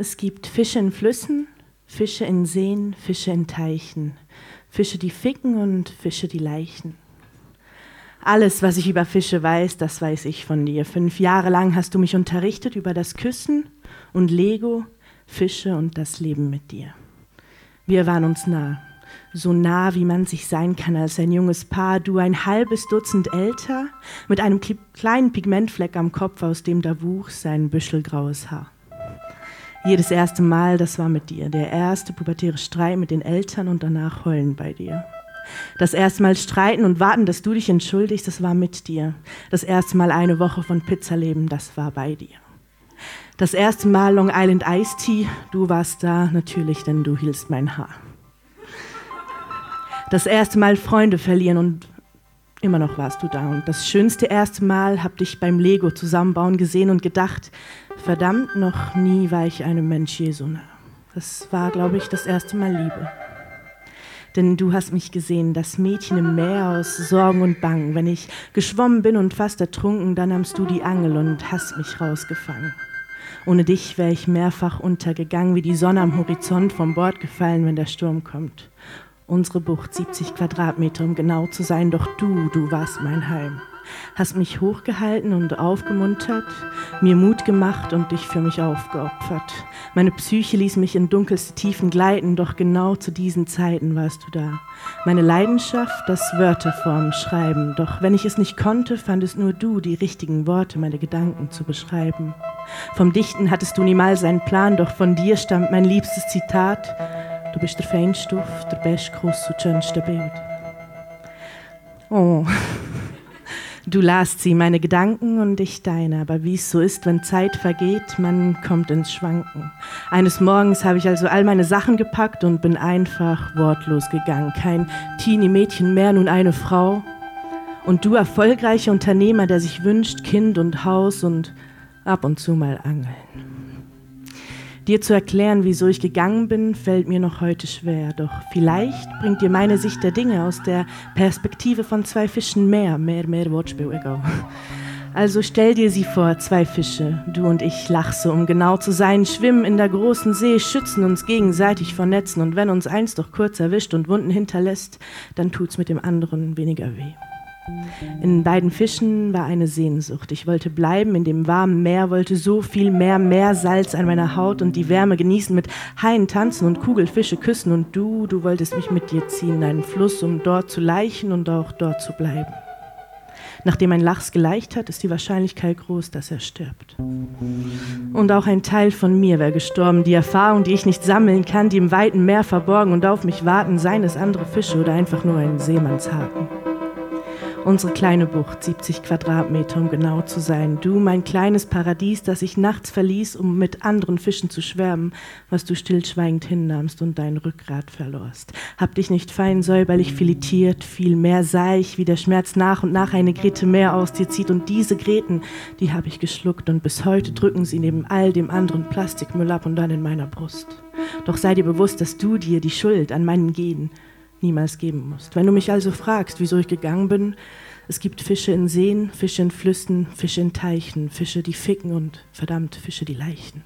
Es gibt Fische in Flüssen, Fische in Seen, Fische in Teichen, Fische, die ficken und Fische, die leichen. Alles, was ich über Fische weiß, das weiß ich von dir. Fünf Jahre lang hast du mich unterrichtet über das Küssen und Lego, Fische und das Leben mit dir. Wir waren uns nah, so nah, wie man sich sein kann als ein junges Paar, du ein halbes Dutzend älter, mit einem kleinen Pigmentfleck am Kopf, aus dem da wuchs sein büschelgraues Haar. Jedes erste Mal, das war mit dir, der erste pubertäre Streit mit den Eltern und danach heulen bei dir. Das erste Mal streiten und warten, dass du dich entschuldigst, das war mit dir. Das erste Mal eine Woche von Pizza leben, das war bei dir. Das erste Mal Long Island Ice Tea, du warst da, natürlich, denn du hielst mein Haar. Das erste Mal Freunde verlieren und immer noch warst du da. Und das schönste erste Mal hab dich beim Lego zusammenbauen gesehen und gedacht, verdammt, noch nie war ich einem Mensch je so nah. Das war, glaube ich, das erste Mal Liebe denn du hast mich gesehen, das Mädchen im Meer aus Sorgen und Bangen. Wenn ich geschwommen bin und fast ertrunken, dann nahmst du die Angel und hast mich rausgefangen. Ohne dich wäre ich mehrfach untergegangen, wie die Sonne am Horizont vom Bord gefallen, wenn der Sturm kommt. Unsere Bucht 70 Quadratmeter, um genau zu sein, doch du, du warst mein Heim hast mich hochgehalten und aufgemuntert, mir Mut gemacht und dich für mich aufgeopfert. Meine Psyche ließ mich in dunkelste Tiefen gleiten, doch genau zu diesen Zeiten warst du da. Meine Leidenschaft, das Wörterformen schreiben, doch wenn ich es nicht konnte, fand es nur du die richtigen Worte, meine Gedanken zu beschreiben. Vom Dichten hattest du niemals einen Plan, doch von dir stammt mein liebstes Zitat. Du bist der Feinstoff, der beste Kuss und schönste Bild. Oh. Du lasst sie, meine Gedanken und ich deine, aber wie es so ist, wenn Zeit vergeht, man kommt ins Schwanken. Eines Morgens habe ich also all meine Sachen gepackt und bin einfach wortlos gegangen. Kein Teenie-Mädchen mehr, nun eine Frau. Und du erfolgreicher Unternehmer, der sich wünscht, Kind und Haus und ab und zu mal angeln. Dir zu erklären, wieso ich gegangen bin, fällt mir noch heute schwer. Doch vielleicht bringt dir meine Sicht der Dinge aus der Perspektive von zwei Fischen mehr. Mehr, mehr Wortspiel. Also stell dir sie vor, zwei Fische, du und ich, Lachse, um genau zu sein, schwimmen in der großen See, schützen uns gegenseitig vor Netzen und wenn uns eins doch kurz erwischt und Wunden hinterlässt, dann tut's mit dem anderen weniger weh. In beiden Fischen war eine Sehnsucht. Ich wollte bleiben in dem warmen Meer, wollte so viel mehr Meersalz an meiner Haut und die Wärme genießen, mit Haien tanzen und Kugelfische küssen. Und du, du wolltest mich mit dir ziehen in einen Fluss, um dort zu laichen und auch dort zu bleiben. Nachdem ein Lachs geleicht hat, ist die Wahrscheinlichkeit groß, dass er stirbt. Und auch ein Teil von mir wäre gestorben. Die Erfahrung, die ich nicht sammeln kann, die im weiten Meer verborgen und auf mich warten, seien es andere Fische oder einfach nur ein Seemannshaken. Unsere kleine Bucht, 70 Quadratmeter, um genau zu sein. Du, mein kleines Paradies, das ich nachts verließ, um mit anderen Fischen zu schwärmen, was du stillschweigend hinnahmst und dein Rückgrat verlorst. Hab dich nicht fein säuberlich filetiert, vielmehr sah ich, wie der Schmerz nach und nach eine Grete mehr aus dir zieht. Und diese Greten, die habe ich geschluckt und bis heute drücken sie neben all dem anderen Plastikmüll ab und dann in meiner Brust. Doch sei dir bewusst, dass du dir die Schuld an meinen Gehen niemals geben musst. Wenn du mich also fragst, wieso ich gegangen bin, es gibt Fische in Seen, Fische in Flüssen, Fische in Teichen, Fische, die ficken und verdammt Fische, die leichen.